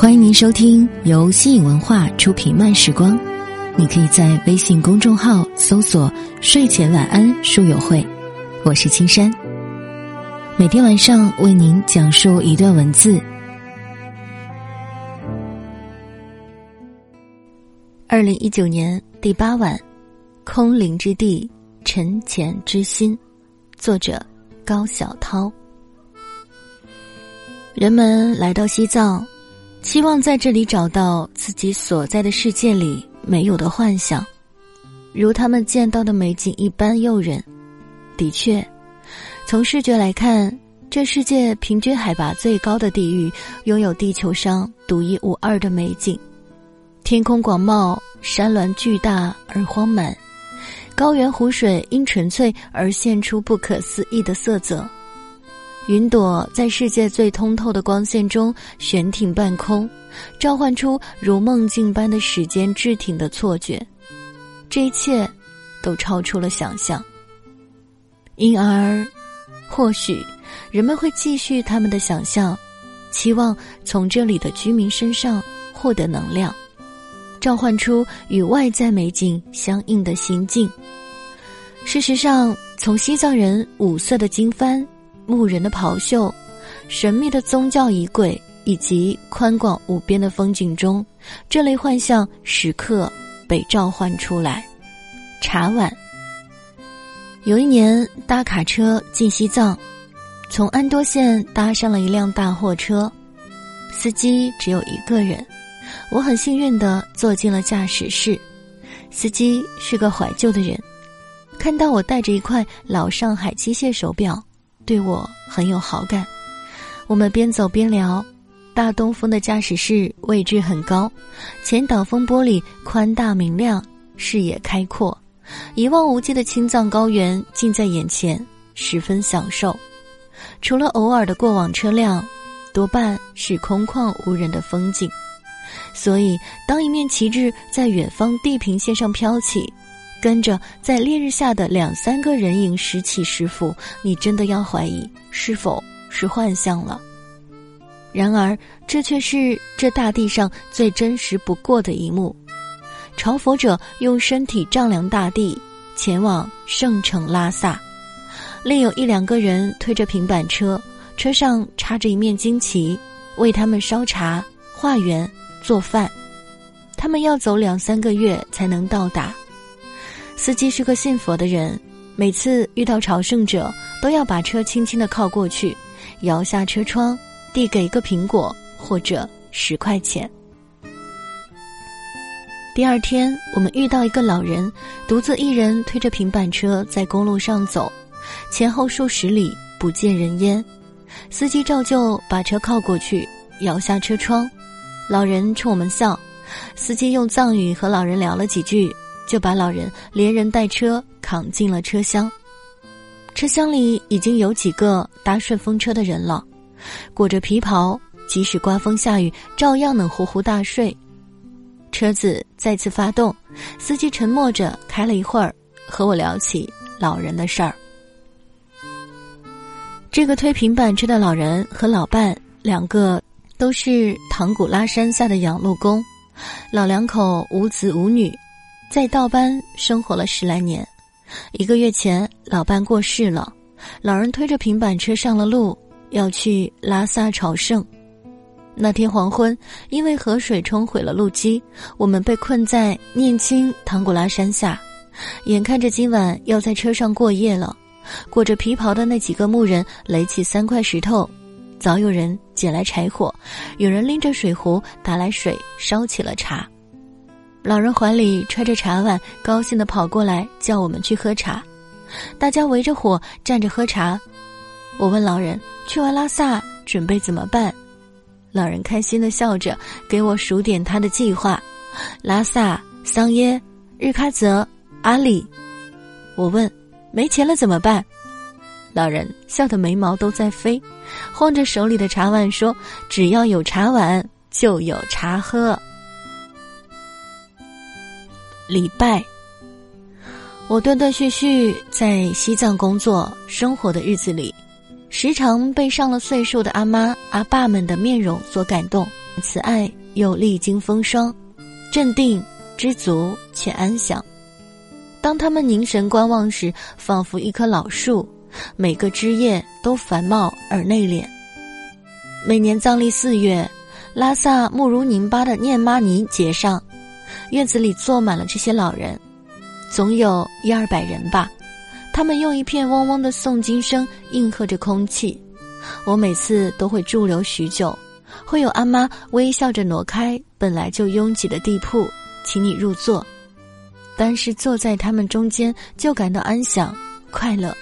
欢迎您收听由新影文化出品《慢时光》，你可以在微信公众号搜索“睡前晚安书友会”，我是青山。每天晚上为您讲述一段文字。二零一九年第八晚，空灵之地，沉潜之心，作者高晓涛。人们来到西藏。希望在这里找到自己所在的世界里没有的幻想，如他们见到的美景一般诱人。的确，从视觉来看，这世界平均海拔最高的地域拥有地球上独一无二的美景：天空广袤，山峦巨大而荒蛮，高原湖水因纯粹而现出不可思议的色泽。云朵在世界最通透的光线中悬停半空，召唤出如梦境般的时间滞停的错觉。这一切，都超出了想象。因而，或许人们会继续他们的想象，期望从这里的居民身上获得能量，召唤出与外在美景相应的心境。事实上，从西藏人五色的经幡。牧人的袍袖，神秘的宗教仪轨，以及宽广无边的风景中，这类幻象时刻被召唤出来。茶碗。有一年搭卡车进西藏，从安多县搭上了一辆大货车，司机只有一个人，我很幸运的坐进了驾驶室。司机是个怀旧的人，看到我带着一块老上海机械手表。对我很有好感，我们边走边聊。大东风的驾驶室位置很高，前挡风玻璃宽大明亮，视野开阔，一望无际的青藏高原近在眼前，十分享受。除了偶尔的过往车辆，多半是空旷无人的风景。所以，当一面旗帜在远方地平线上飘起。跟着在烈日下的两三个人影拾起石斧，你真的要怀疑是否是幻象了。然而，这却是这大地上最真实不过的一幕。朝佛者用身体丈量大地，前往圣城拉萨。另有一两个人推着平板车，车上插着一面旌旗，为他们烧茶、化缘、做饭。他们要走两三个月才能到达。司机是个信佛的人，每次遇到朝圣者，都要把车轻轻的靠过去，摇下车窗，递给一个苹果或者十块钱。第二天，我们遇到一个老人，独自一人推着平板车在公路上走，前后数十里不见人烟。司机照旧把车靠过去，摇下车窗，老人冲我们笑。司机用藏语和老人聊了几句。就把老人连人带车扛进了车厢，车厢里已经有几个搭顺风车的人了，裹着皮袍，即使刮风下雨，照样能呼呼大睡。车子再次发动，司机沉默着开了一会儿，和我聊起老人的事儿。这个推平板车的老人和老伴两个都是唐古拉山下的养路工，老两口无子无女。在道班生活了十来年，一个月前老伴过世了，老人推着平板车上了路，要去拉萨朝圣。那天黄昏，因为河水冲毁了路基，我们被困在念青唐古拉山下，眼看着今晚要在车上过夜了。裹着皮袍的那几个牧人垒起三块石头，早有人捡来柴火，有人拎着水壶打来水，烧起了茶。老人怀里揣着茶碗，高兴地跑过来叫我们去喝茶。大家围着火站着喝茶。我问老人：“去完拉萨准备怎么办？”老人开心地笑着给我数点他的计划：拉萨、桑耶、日喀则、阿里。我问：“没钱了怎么办？”老人笑得眉毛都在飞，晃着手里的茶碗说：“只要有茶碗，就有茶喝。”礼拜，我断断续续在西藏工作生活的日子里，时常被上了岁数的阿妈阿爸们的面容所感动，慈爱又历经风霜，镇定、知足且安详。当他们凝神观望时，仿佛一棵老树，每个枝叶都繁茂而内敛。每年藏历四月，拉萨慕如宁巴的念玛尼节上，院子里坐满了这些老人，总有一二百人吧。他们用一片嗡嗡的诵经声应和着空气。我每次都会驻留许久，会有阿妈微笑着挪开本来就拥挤的地铺，请你入座。但是坐在他们中间，就感到安详快乐。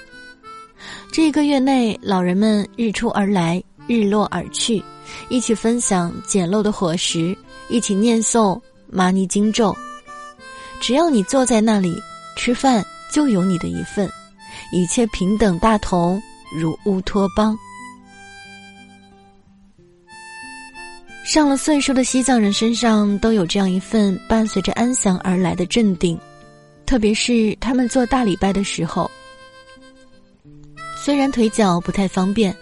这一个月内，老人们日出而来，日落而去，一起分享简陋的伙食，一起念诵玛尼经咒。只要你坐在那里吃饭，就有你的一份，一切平等大同，如乌托邦。上了岁数的西藏人身上都有这样一份伴随着安详而来的镇定，特别是他们做大礼拜的时候，虽然腿脚不太方便，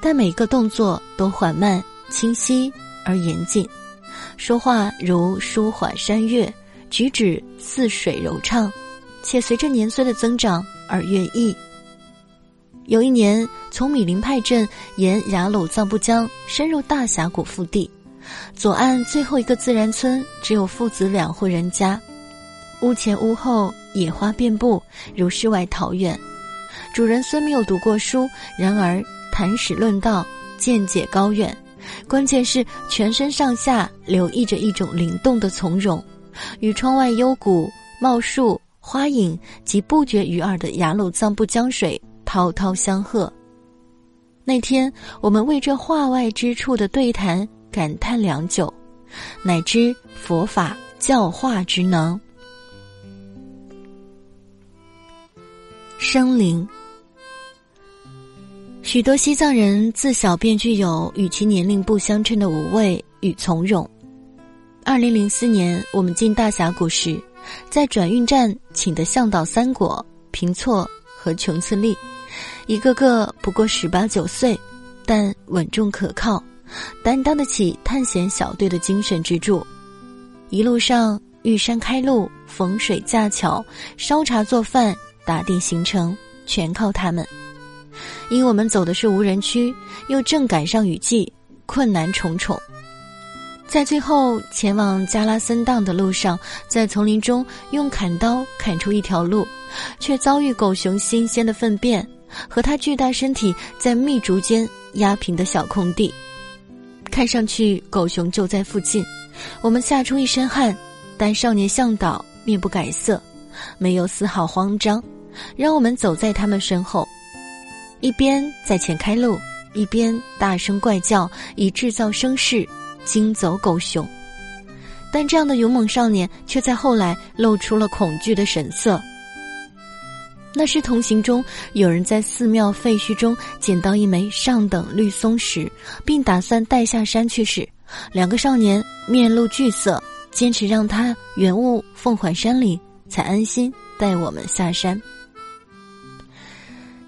但每个动作都缓慢、清晰而严谨，说话如舒缓山岳，举止似水柔畅，且随着年岁的增长而越溢。有一年，从米林派镇沿雅鲁藏布江深入大峡谷腹地。左岸最后一个自然村，只有父子两户人家，屋前屋后野花遍布，如世外桃源。主人虽没有读过书，然而谈史论道，见解高远。关键是全身上下留意着一种灵动的从容，与窗外幽谷、茂树、花影及不绝于耳的雅鲁藏布江水滔滔相和。那天，我们为这画外之处的对谈。感叹良久，乃知佛法教化之能。生灵，许多西藏人自小便具有与其年龄不相称的无畏与从容。二零零四年，我们进大峡谷时，在转运站请的向导三果、平措和琼次利，一个个不过十八九岁，但稳重可靠。担当得起探险小队的精神支柱，一路上遇山开路、逢水架桥、烧茶做饭、打点行程，全靠他们。因我们走的是无人区，又正赶上雨季，困难重重。在最后前往加拉森荡的路上，在丛林中用砍刀砍出一条路，却遭遇狗熊新鲜的粪便和它巨大身体在密竹间压平的小空地。看上去狗熊就在附近，我们吓出一身汗，但少年向导面不改色，没有丝毫慌张，让我们走在他们身后，一边在前开路，一边大声怪叫，以制造声势惊走狗熊。但这样的勇猛少年却在后来露出了恐惧的神色。那是同行中有人在寺庙废墟中捡到一枚上等绿松石，并打算带下山去时，两个少年面露惧色，坚持让他原物奉还山里，才安心带我们下山。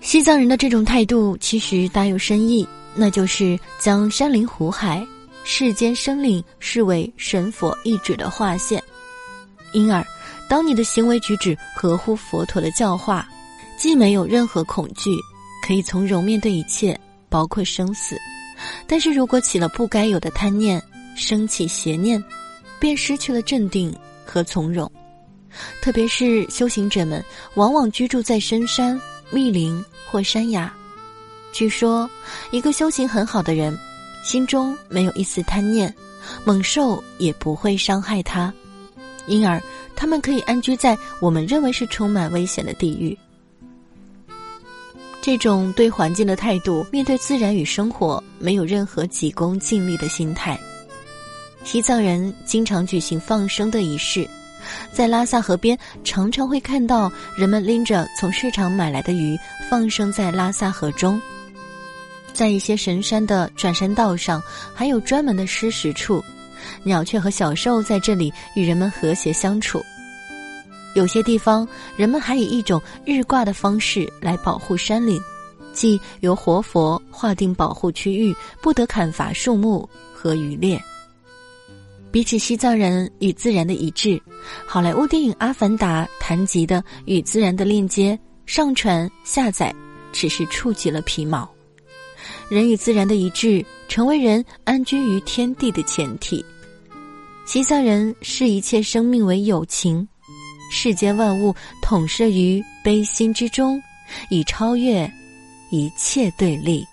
西藏人的这种态度其实大有深意，那就是将山林湖海、世间生灵视为神佛意志的划线，因而，当你的行为举止合乎佛陀的教化。既没有任何恐惧，可以从容面对一切，包括生死；但是如果起了不该有的贪念，升起邪念，便失去了镇定和从容。特别是修行者们，往往居住在深山、密林或山崖。据说，一个修行很好的人，心中没有一丝贪念，猛兽也不会伤害他，因而他们可以安居在我们认为是充满危险的地域。这种对环境的态度，面对自然与生活没有任何急功近利的心态。西藏人经常举行放生的仪式，在拉萨河边常常会看到人们拎着从市场买来的鱼放生在拉萨河中。在一些神山的转山道上，还有专门的施食处，鸟雀和小兽在这里与人们和谐相处。有些地方，人们还以一种日挂的方式来保护山岭，即由活佛划定保护区域，不得砍伐树木和渔猎。比起西藏人与自然的一致，好莱坞电影《阿凡达》谈及的与自然的链接、上传、下载，只是触及了皮毛。人与自然的一致，成为人安居于天地的前提。西藏人视一切生命为友情，世间万物统摄于悲心之中，以超越一切对立。